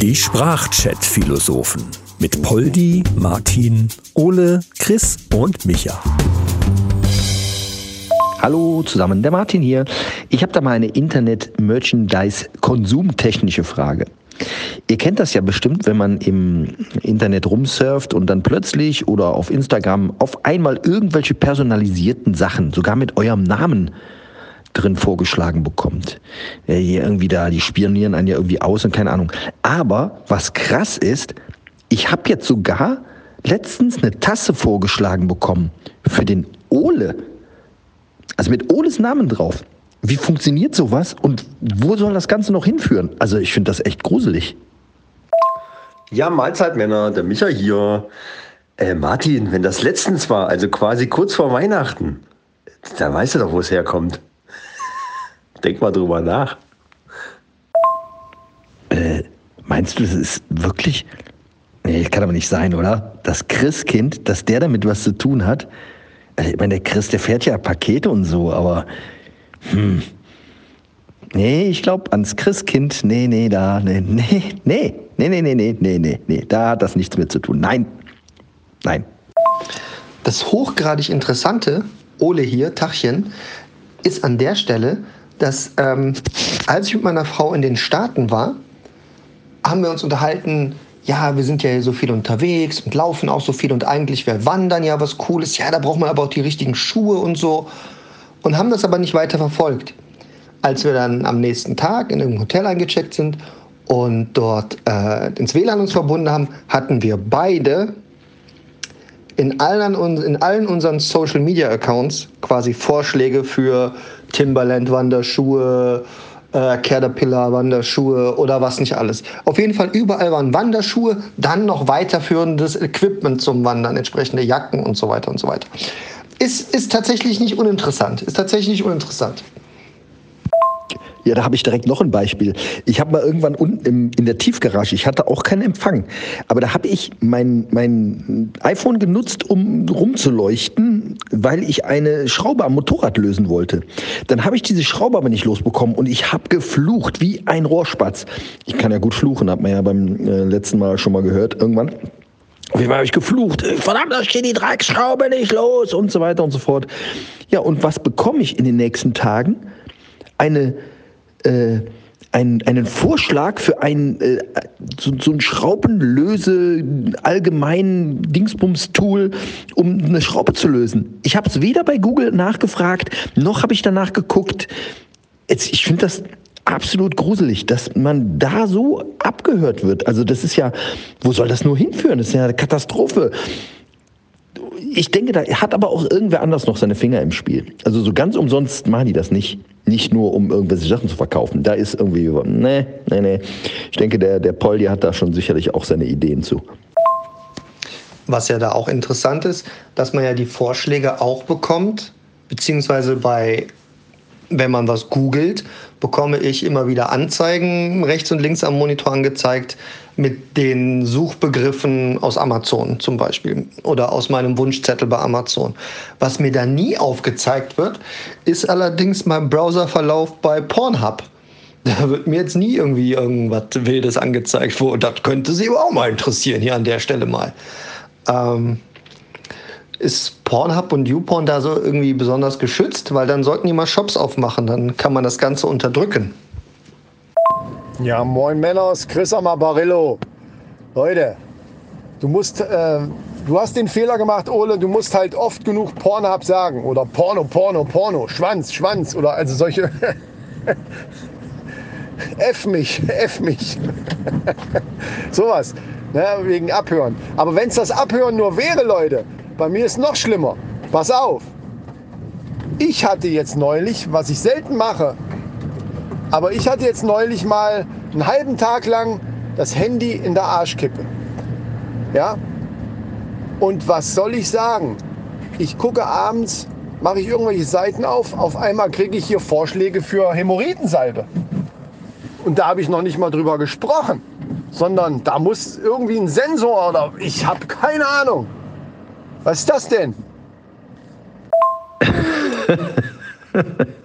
Die Sprachchat-Philosophen mit Poldi, Martin, Ole, Chris und Micha. Hallo zusammen, der Martin hier. Ich habe da mal eine Internet-Merchandise-konsumtechnische Frage. Ihr kennt das ja bestimmt, wenn man im Internet rumsurft und dann plötzlich oder auf Instagram auf einmal irgendwelche personalisierten Sachen, sogar mit eurem Namen drin vorgeschlagen bekommt. Hier irgendwie da, die spionieren einen ja irgendwie aus und keine Ahnung. Aber was krass ist, ich habe jetzt sogar letztens eine Tasse vorgeschlagen bekommen für den Ole. Also mit Oles Namen drauf. Wie funktioniert sowas und wo soll das Ganze noch hinführen? Also ich finde das echt gruselig. Ja, Mahlzeit Männer, der Micha hier. Äh, Martin, wenn das letztens war, also quasi kurz vor Weihnachten, da weißt du doch, wo es herkommt. Denk mal drüber nach. Äh, meinst du, das ist wirklich. Nee, kann aber nicht sein, oder? Das Christkind, dass der damit was zu tun hat. Also, ich meine, der Chris, der fährt ja Pakete und so, aber. Hm. Nee, ich glaube ans Christkind. Nee, nee, da. Nee, nee, nee, nee, nee, nee, nee, nee, nee, nee. Da hat das nichts mit zu tun. Nein. Nein. Das hochgradig Interessante, Ole hier, Tachchen, ist an der Stelle, dass ähm, als ich mit meiner Frau in den Staaten war, haben wir uns unterhalten, ja, wir sind ja hier so viel unterwegs und laufen auch so viel und eigentlich wäre Wandern ja was Cooles. Ja, da braucht man aber auch die richtigen Schuhe und so. Und haben das aber nicht weiter verfolgt. Als wir dann am nächsten Tag in irgendein Hotel eingecheckt sind und dort äh, ins WLAN uns verbunden haben, hatten wir beide in allen, in allen unseren Social Media Accounts quasi Vorschläge für Timberland Wanderschuhe, äh, Caterpillar Wanderschuhe oder was nicht alles. Auf jeden Fall überall waren Wanderschuhe, dann noch weiterführendes Equipment zum Wandern, entsprechende Jacken und so weiter und so weiter. Ist, ist tatsächlich nicht uninteressant. Ist tatsächlich nicht uninteressant. Ja, da habe ich direkt noch ein Beispiel. Ich habe mal irgendwann unten in der Tiefgarage, ich hatte auch keinen Empfang, aber da habe ich mein, mein iPhone genutzt, um rumzuleuchten, weil ich eine Schraube am Motorrad lösen wollte. Dann habe ich diese Schraube aber nicht losbekommen und ich habe geflucht wie ein Rohrspatz. Ich kann ja gut fluchen, hat man ja beim äh, letzten Mal schon mal gehört irgendwann. Auf jeden Fall habe ich geflucht. Verdammt, da steht die Dreckschraube nicht los und so weiter und so fort. Ja, und was bekomme ich in den nächsten Tagen? Eine äh, einen, einen Vorschlag für ein äh, so, so ein Schraubenlöse allgemein Dingsbums-Tool, um eine Schraube zu lösen. Ich habe es weder bei Google nachgefragt, noch habe ich danach geguckt. Jetzt, ich finde das absolut gruselig, dass man da so abgehört wird. Also das ist ja, wo soll das nur hinführen? Das ist ja eine Katastrophe ich denke, da hat aber auch irgendwer anders noch seine Finger im Spiel. Also so ganz umsonst machen die das nicht. Nicht nur, um irgendwelche Sachen zu verkaufen. Da ist irgendwie, nee, nee, nee. Ich denke, der, der Poldi hat da schon sicherlich auch seine Ideen zu. Was ja da auch interessant ist, dass man ja die Vorschläge auch bekommt, beziehungsweise bei, wenn man was googelt, bekomme ich immer wieder Anzeigen rechts und links am Monitor angezeigt, mit den Suchbegriffen aus Amazon zum Beispiel oder aus meinem Wunschzettel bei Amazon. Was mir da nie aufgezeigt wird, ist allerdings mein Browserverlauf bei Pornhub. Da wird mir jetzt nie irgendwie irgendwas Wildes angezeigt, wo das könnte Sie auch mal interessieren, hier an der Stelle mal. Ähm, ist Pornhub und YouPorn da so irgendwie besonders geschützt? Weil dann sollten die mal Shops aufmachen, dann kann man das Ganze unterdrücken. Ja, moin Männers, Chris Amabarillo. Leute, du musst, äh, du hast den Fehler gemacht, Ole, du musst halt oft genug Pornhub sagen oder Porno, Porno, Porno, Schwanz, Schwanz oder also solche. F mich, F mich. Sowas, ne, wegen Abhören. Aber wenn es das Abhören nur wäre, Leute, bei mir ist noch schlimmer. Pass auf. Ich hatte jetzt neulich, was ich selten mache, aber ich hatte jetzt neulich mal einen halben Tag lang das Handy in der Arschkippe. Ja? Und was soll ich sagen? Ich gucke abends, mache ich irgendwelche Seiten auf, auf einmal kriege ich hier Vorschläge für Hämorrhoidensalbe. Und da habe ich noch nicht mal drüber gesprochen, sondern da muss irgendwie ein Sensor oder ich habe keine Ahnung. Was ist das denn?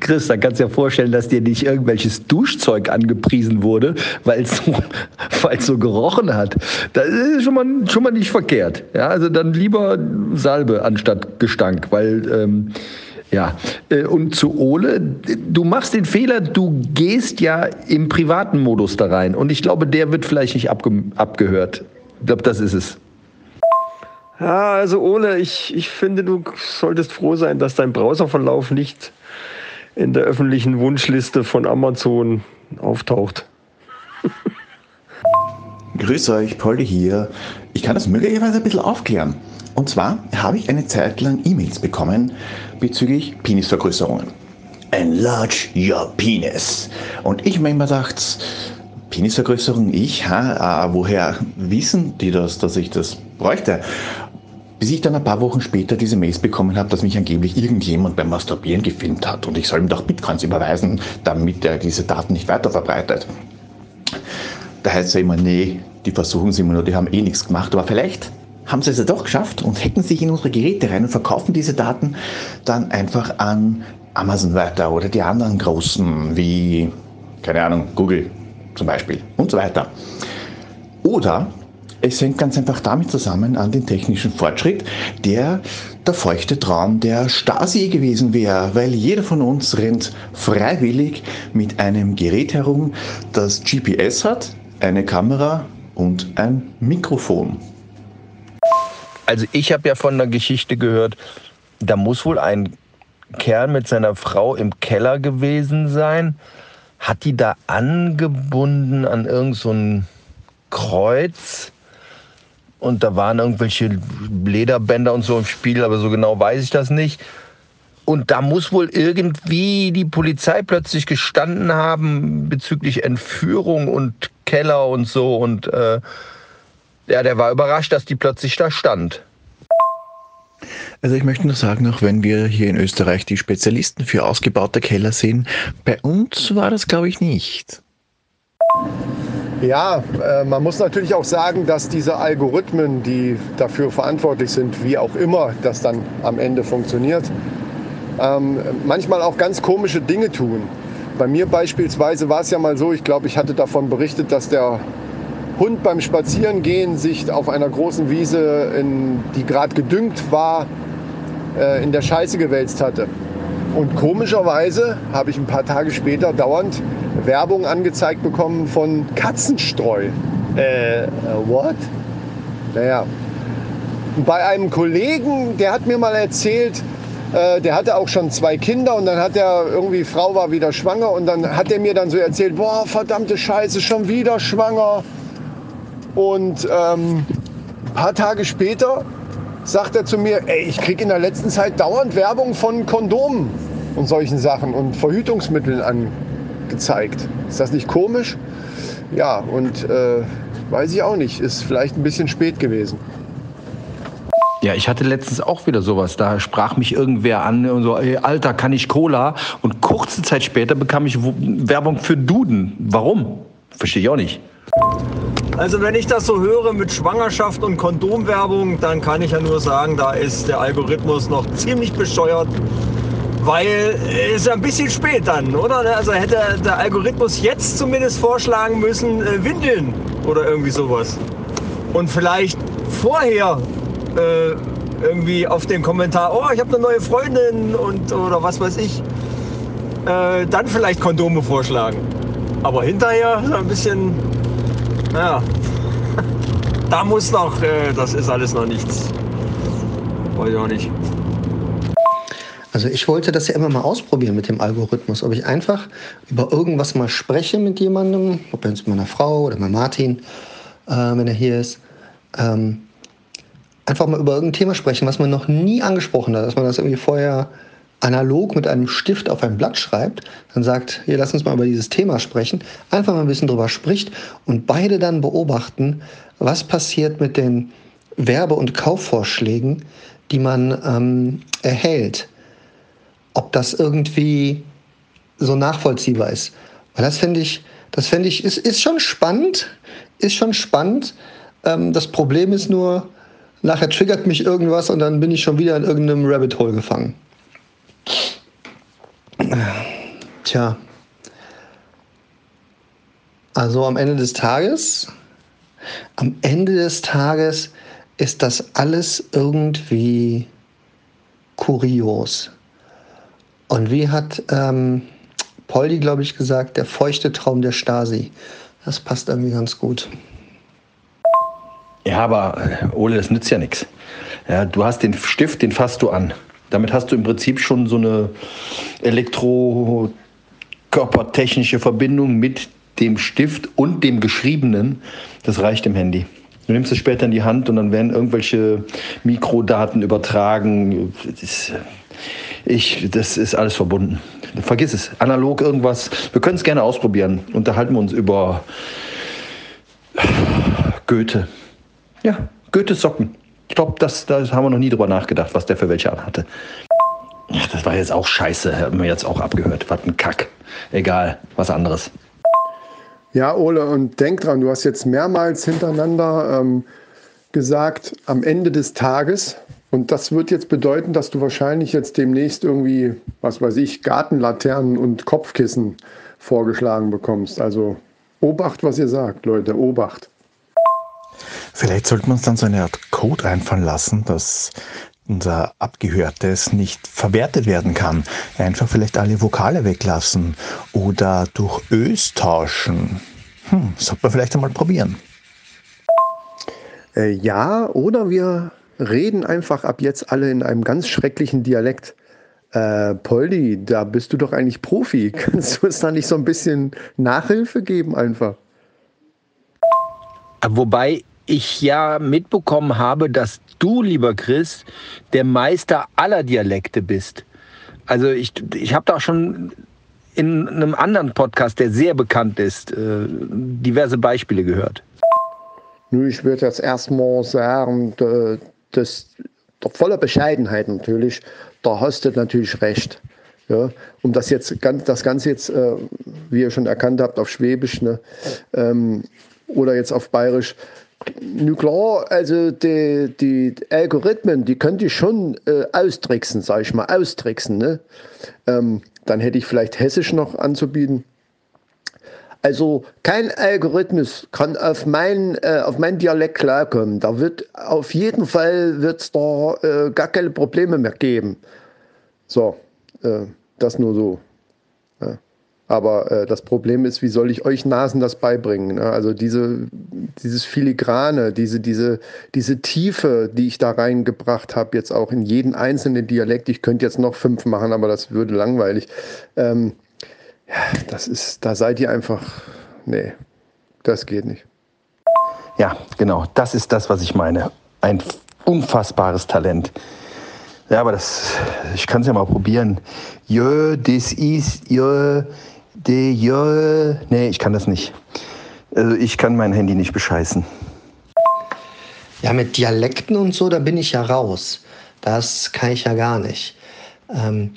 Chris, da kannst du dir vorstellen, dass dir nicht irgendwelches Duschzeug angepriesen wurde, weil es so, so gerochen hat. Das ist schon mal, schon mal nicht verkehrt. Ja, also dann lieber Salbe anstatt Gestank, weil ähm, ja, äh, und zu Ole, du machst den Fehler, du gehst ja im privaten Modus da rein. Und ich glaube, der wird vielleicht nicht abge abgehört. Ich glaube, das ist es. Ja, also Ole, ich, ich finde, du solltest froh sein, dass dein Browserverlauf nicht in der öffentlichen Wunschliste von Amazon auftaucht. Grüß euch, Polly hier. Ich kann das möglicherweise ein bisschen aufklären. Und zwar habe ich eine Zeit lang E-Mails bekommen bezüglich Penisvergrößerungen. Enlarge your penis. Und ich mir immer gedacht, Penisvergrößerung, ich, ha, äh, woher wissen die das, dass ich das bräuchte? Bis ich dann ein paar Wochen später diese Mails bekommen habe, dass mich angeblich irgendjemand beim Masturbieren gefilmt hat und ich soll ihm doch Bitcoins überweisen, damit er diese Daten nicht weiter verbreitet. Da heißt es ja immer, nee, die versuchen es immer nur, die haben eh nichts gemacht, aber vielleicht haben sie es ja doch geschafft und hacken sich in unsere Geräte rein und verkaufen diese Daten dann einfach an Amazon weiter oder die anderen großen wie, keine Ahnung, Google zum Beispiel und so weiter. Oder es hängt ganz einfach damit zusammen an den technischen Fortschritt, der der feuchte Traum der Stasi gewesen wäre, weil jeder von uns rennt freiwillig mit einem Gerät herum, das GPS hat, eine Kamera und ein Mikrofon. Also ich habe ja von einer Geschichte gehört, da muss wohl ein Kerl mit seiner Frau im Keller gewesen sein, hat die da angebunden an irgend so Kreuz und da waren irgendwelche Lederbänder und so im Spiel, aber so genau weiß ich das nicht. Und da muss wohl irgendwie die Polizei plötzlich gestanden haben bezüglich Entführung und Keller und so. Und äh, ja, der war überrascht, dass die plötzlich da stand. Also ich möchte nur sagen, auch wenn wir hier in Österreich die Spezialisten für ausgebaute Keller sehen, bei uns war das, glaube ich, nicht. Ja, äh, man muss natürlich auch sagen, dass diese Algorithmen, die dafür verantwortlich sind, wie auch immer das dann am Ende funktioniert, ähm, manchmal auch ganz komische Dinge tun. Bei mir beispielsweise war es ja mal so, ich glaube, ich hatte davon berichtet, dass der Hund beim Spazierengehen sich auf einer großen Wiese, in, die gerade gedüngt war, äh, in der Scheiße gewälzt hatte. Und komischerweise habe ich ein paar Tage später dauernd Werbung angezeigt bekommen von Katzenstreu. Äh, äh, what? Naja. Bei einem Kollegen, der hat mir mal erzählt, äh, der hatte auch schon zwei Kinder und dann hat er irgendwie, Frau war wieder schwanger und dann hat er mir dann so erzählt, boah, verdammte Scheiße, schon wieder schwanger. Und ähm, ein paar Tage später sagt er zu mir, ey, ich kriege in der letzten Zeit dauernd Werbung von Kondomen und solchen Sachen und Verhütungsmitteln angezeigt. Ist das nicht komisch? Ja, und äh, weiß ich auch nicht. Ist vielleicht ein bisschen spät gewesen. Ja, ich hatte letztens auch wieder sowas. Da sprach mich irgendwer an und so, ey, Alter, kann ich Cola? Und kurze Zeit später bekam ich Werbung für Duden. Warum? Verstehe ich auch nicht. Also wenn ich das so höre mit Schwangerschaft und Kondomwerbung, dann kann ich ja nur sagen, da ist der Algorithmus noch ziemlich bescheuert. Weil es ist ein bisschen spät dann, oder? Also hätte der Algorithmus jetzt zumindest vorschlagen müssen, äh, Windeln oder irgendwie sowas. Und vielleicht vorher äh, irgendwie auf den Kommentar, oh, ich habe eine neue Freundin und oder was weiß ich, äh, dann vielleicht Kondome vorschlagen. Aber hinterher ein bisschen, naja, da muss noch, äh, das ist alles noch nichts. Weiß ich auch nicht. Also ich wollte das ja immer mal ausprobieren mit dem Algorithmus, ob ich einfach über irgendwas mal spreche mit jemandem, ob jetzt mit meiner Frau oder mit Martin, äh, wenn er hier ist. Ähm, einfach mal über irgendein Thema sprechen, was man noch nie angesprochen hat, dass man das irgendwie vorher analog mit einem Stift auf ein Blatt schreibt, dann sagt, hier lass uns mal über dieses Thema sprechen, einfach mal ein bisschen drüber spricht und beide dann beobachten, was passiert mit den Werbe- und Kaufvorschlägen, die man ähm, erhält. Ob das irgendwie so nachvollziehbar ist. Weil das finde ich, das finde ich, ist, ist schon spannend, ist schon spannend. Ähm, das Problem ist nur, nachher triggert mich irgendwas und dann bin ich schon wieder in irgendeinem Rabbit Hole gefangen. Tja. Also am Ende des Tages, am Ende des Tages ist das alles irgendwie kurios. Und wie hat ähm, Poldi, glaube ich, gesagt, der feuchte Traum der Stasi. Das passt irgendwie ganz gut. Ja, aber äh, Ole, das nützt ja nichts. Ja, du hast den Stift, den fasst du an. Damit hast du im Prinzip schon so eine elektrokörpertechnische Verbindung mit dem Stift und dem Geschriebenen. Das reicht im Handy. Du nimmst es später in die Hand und dann werden irgendwelche Mikrodaten übertragen. Das, ich, das ist alles verbunden. Vergiss es. Analog irgendwas. Wir können es gerne ausprobieren. Unterhalten wir uns über Goethe. Ja, Goethes Socken. Glaube, das, da haben wir noch nie drüber nachgedacht, was der für welche anhatte. Ach, das war jetzt auch scheiße, haben wir jetzt auch abgehört. Was ein Kack. Egal, was anderes. Ja, Ole, und denk dran, du hast jetzt mehrmals hintereinander ähm, gesagt, am Ende des Tages. Und das wird jetzt bedeuten, dass du wahrscheinlich jetzt demnächst irgendwie, was weiß ich, Gartenlaternen und Kopfkissen vorgeschlagen bekommst. Also Obacht, was ihr sagt, Leute, Obacht. Vielleicht sollten wir uns dann so eine Art Code einfallen lassen, dass unser Abgehörtes nicht verwertet werden kann. Einfach vielleicht alle Vokale weglassen oder durch Ös tauschen. Hm, sollte man vielleicht einmal probieren. Äh, ja, oder wir reden einfach ab jetzt alle in einem ganz schrecklichen Dialekt. Äh, Poldi, da bist du doch eigentlich Profi. Kannst du uns da nicht so ein bisschen Nachhilfe geben einfach? Wobei ich ja mitbekommen habe, dass du, lieber Chris, der Meister aller Dialekte bist. Also ich, ich habe da schon in einem anderen Podcast, der sehr bekannt ist, äh, diverse Beispiele gehört. Ich würde jetzt erstmal sagen, das, der volle Bescheidenheit natürlich, da hast du natürlich recht. Ja, um das jetzt das Ganze jetzt, äh, wie ihr schon erkannt habt, auf Schwäbisch ne, ähm, oder jetzt auf Bayerisch nun klar, also die, die Algorithmen, die könnte ich schon äh, austricksen, sage ich mal, austricksen. Ne? Ähm, dann hätte ich vielleicht Hessisch noch anzubieten. Also kein Algorithmus kann auf meinen äh, auf mein Dialekt klarkommen. Da wird auf jeden Fall wird's da äh, gar keine Probleme mehr geben. So, äh, das nur so. Ja. Aber äh, das Problem ist, wie soll ich euch Nasen das beibringen? Ne? Also diese, dieses Filigrane, diese, diese, diese Tiefe, die ich da reingebracht habe, jetzt auch in jeden einzelnen Dialekt. Ich könnte jetzt noch fünf machen, aber das würde langweilig. Ähm, ja, das ist, da seid ihr einfach, nee, das geht nicht. Ja, genau, das ist das, was ich meine. Ein unfassbares Talent. Ja, aber das, ich kann es ja mal probieren. Jö, das ist, jö, de, jö. Nee, ich kann das nicht. Also ich kann mein Handy nicht bescheißen. Ja, mit Dialekten und so, da bin ich ja raus. Das kann ich ja gar nicht. Ähm,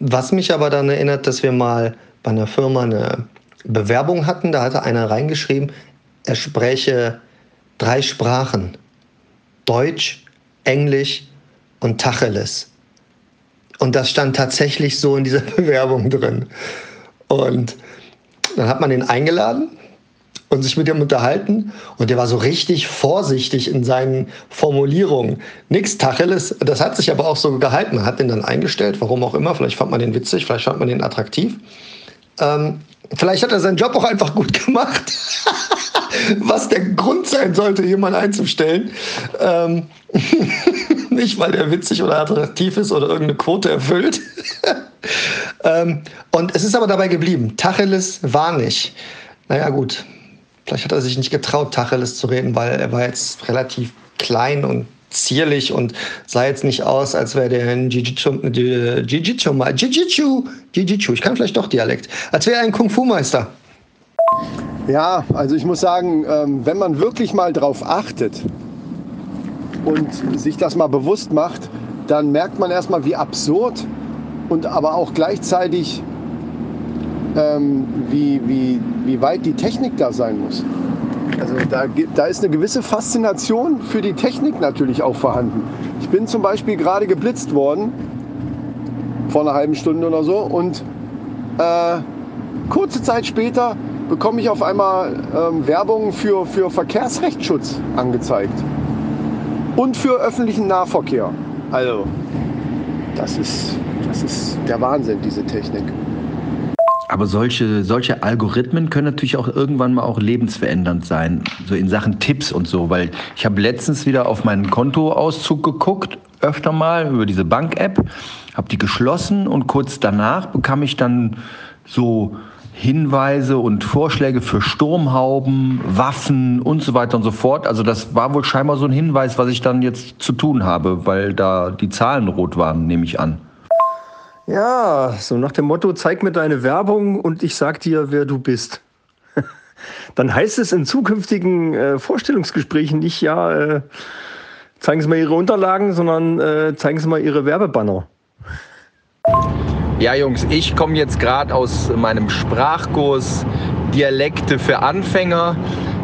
was mich aber dann erinnert, dass wir mal bei einer Firma eine Bewerbung hatten, da hatte einer reingeschrieben, er spräche drei Sprachen. Deutsch, Englisch und Tacheles. Und das stand tatsächlich so in dieser Bewerbung drin. Und dann hat man ihn eingeladen und sich mit ihm unterhalten. Und der war so richtig vorsichtig in seinen Formulierungen. Nix Tacheles, das hat sich aber auch so gehalten. Man hat den dann eingestellt, warum auch immer. Vielleicht fand man den witzig, vielleicht fand man den attraktiv. Ähm, vielleicht hat er seinen Job auch einfach gut gemacht. Was der Grund sein sollte, jemanden einzustellen. Ähm, nicht, weil der witzig oder attraktiv ist oder irgendeine Quote erfüllt. ähm, und es ist aber dabei geblieben. Tacheles war nicht. Naja, gut. Vielleicht hat er sich nicht getraut, Tacheles zu reden, weil er war jetzt relativ klein und zierlich und sah jetzt nicht aus, als wäre der ein Jiu-Jitsu, Jiu-Jitsu, Jiu-Jitsu, ich kann vielleicht doch Dialekt, als wäre er ein Kung-Fu-Meister. Ja, also ich muss sagen, ähm, wenn man wirklich mal drauf achtet und sich das mal bewusst macht, dann merkt man erstmal, wie absurd und aber auch gleichzeitig ähm, wie, wie, wie weit die Technik da sein muss. Also da, da ist eine gewisse Faszination für die Technik natürlich auch vorhanden. Ich bin zum Beispiel gerade geblitzt worden vor einer halben Stunde oder so. Und äh, kurze Zeit später bekomme ich auf einmal ähm, Werbung für, für Verkehrsrechtsschutz angezeigt. Und für öffentlichen Nahverkehr. Also, das ist, das ist der Wahnsinn, diese Technik. Aber solche, solche Algorithmen können natürlich auch irgendwann mal auch lebensverändernd sein, so in Sachen Tipps und so, weil ich habe letztens wieder auf meinen Kontoauszug geguckt, öfter mal über diese Bank-App, habe die geschlossen und kurz danach bekam ich dann so Hinweise und Vorschläge für Sturmhauben, Waffen und so weiter und so fort. Also das war wohl scheinbar so ein Hinweis, was ich dann jetzt zu tun habe, weil da die Zahlen rot waren, nehme ich an. Ja, so nach dem Motto, zeig mir deine Werbung und ich sag dir, wer du bist. Dann heißt es in zukünftigen äh, Vorstellungsgesprächen nicht, ja, äh, zeigen Sie mal Ihre Unterlagen, sondern äh, zeigen Sie mal Ihre Werbebanner. Ja, Jungs, ich komme jetzt gerade aus meinem Sprachkurs Dialekte für Anfänger.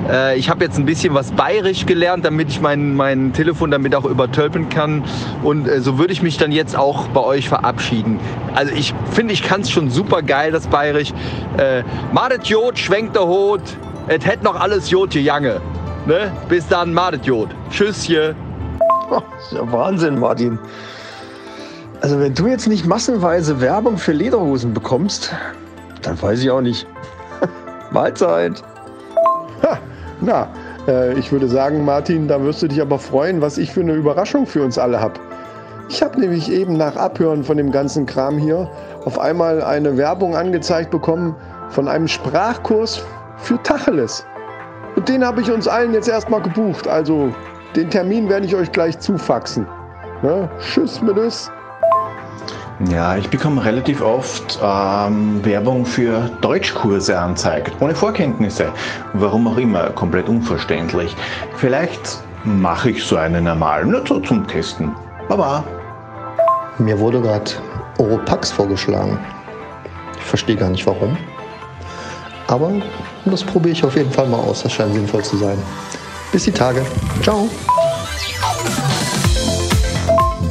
Äh, ich habe jetzt ein bisschen was bayerisch gelernt, damit ich mein, mein Telefon damit auch übertölpen kann. Und äh, so würde ich mich dann jetzt auch bei euch verabschieden. Also ich finde, ich kann es schon super geil, das bayerisch. Äh, Madet Jod, schwenkt der Hut. Es hätt noch alles Jod gejange. Ne? Bis dann, Madet Jod. Tschüsschen. Oh, das ist ja Wahnsinn, Martin. Also wenn du jetzt nicht massenweise Werbung für Lederhosen bekommst, dann weiß ich auch nicht. Mahlzeit. Ha, na, äh, ich würde sagen, Martin, da wirst du dich aber freuen, was ich für eine Überraschung für uns alle habe. Ich habe nämlich eben nach Abhören von dem ganzen Kram hier auf einmal eine Werbung angezeigt bekommen von einem Sprachkurs für Tacheles. Und den habe ich uns allen jetzt erstmal gebucht. Also den Termin werde ich euch gleich zufaxen. Ne? Tschüss, Melüss. Ja, ich bekomme relativ oft ähm, Werbung für Deutschkurse anzeigt, ohne Vorkenntnisse. Warum auch immer, komplett unverständlich. Vielleicht mache ich so einen normal, nur so zum Testen. Baba. Mir wurde gerade Oropax vorgeschlagen. Ich verstehe gar nicht warum. Aber das probiere ich auf jeden Fall mal aus. Das scheint sinnvoll zu sein. Bis die Tage. Ciao.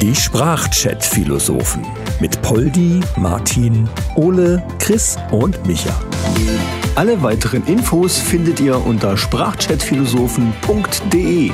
Die Sprachchat-Philosophen mit Poldi, Martin, Ole, Chris und Micha. Alle weiteren Infos findet ihr unter sprachchatphilosophen.de.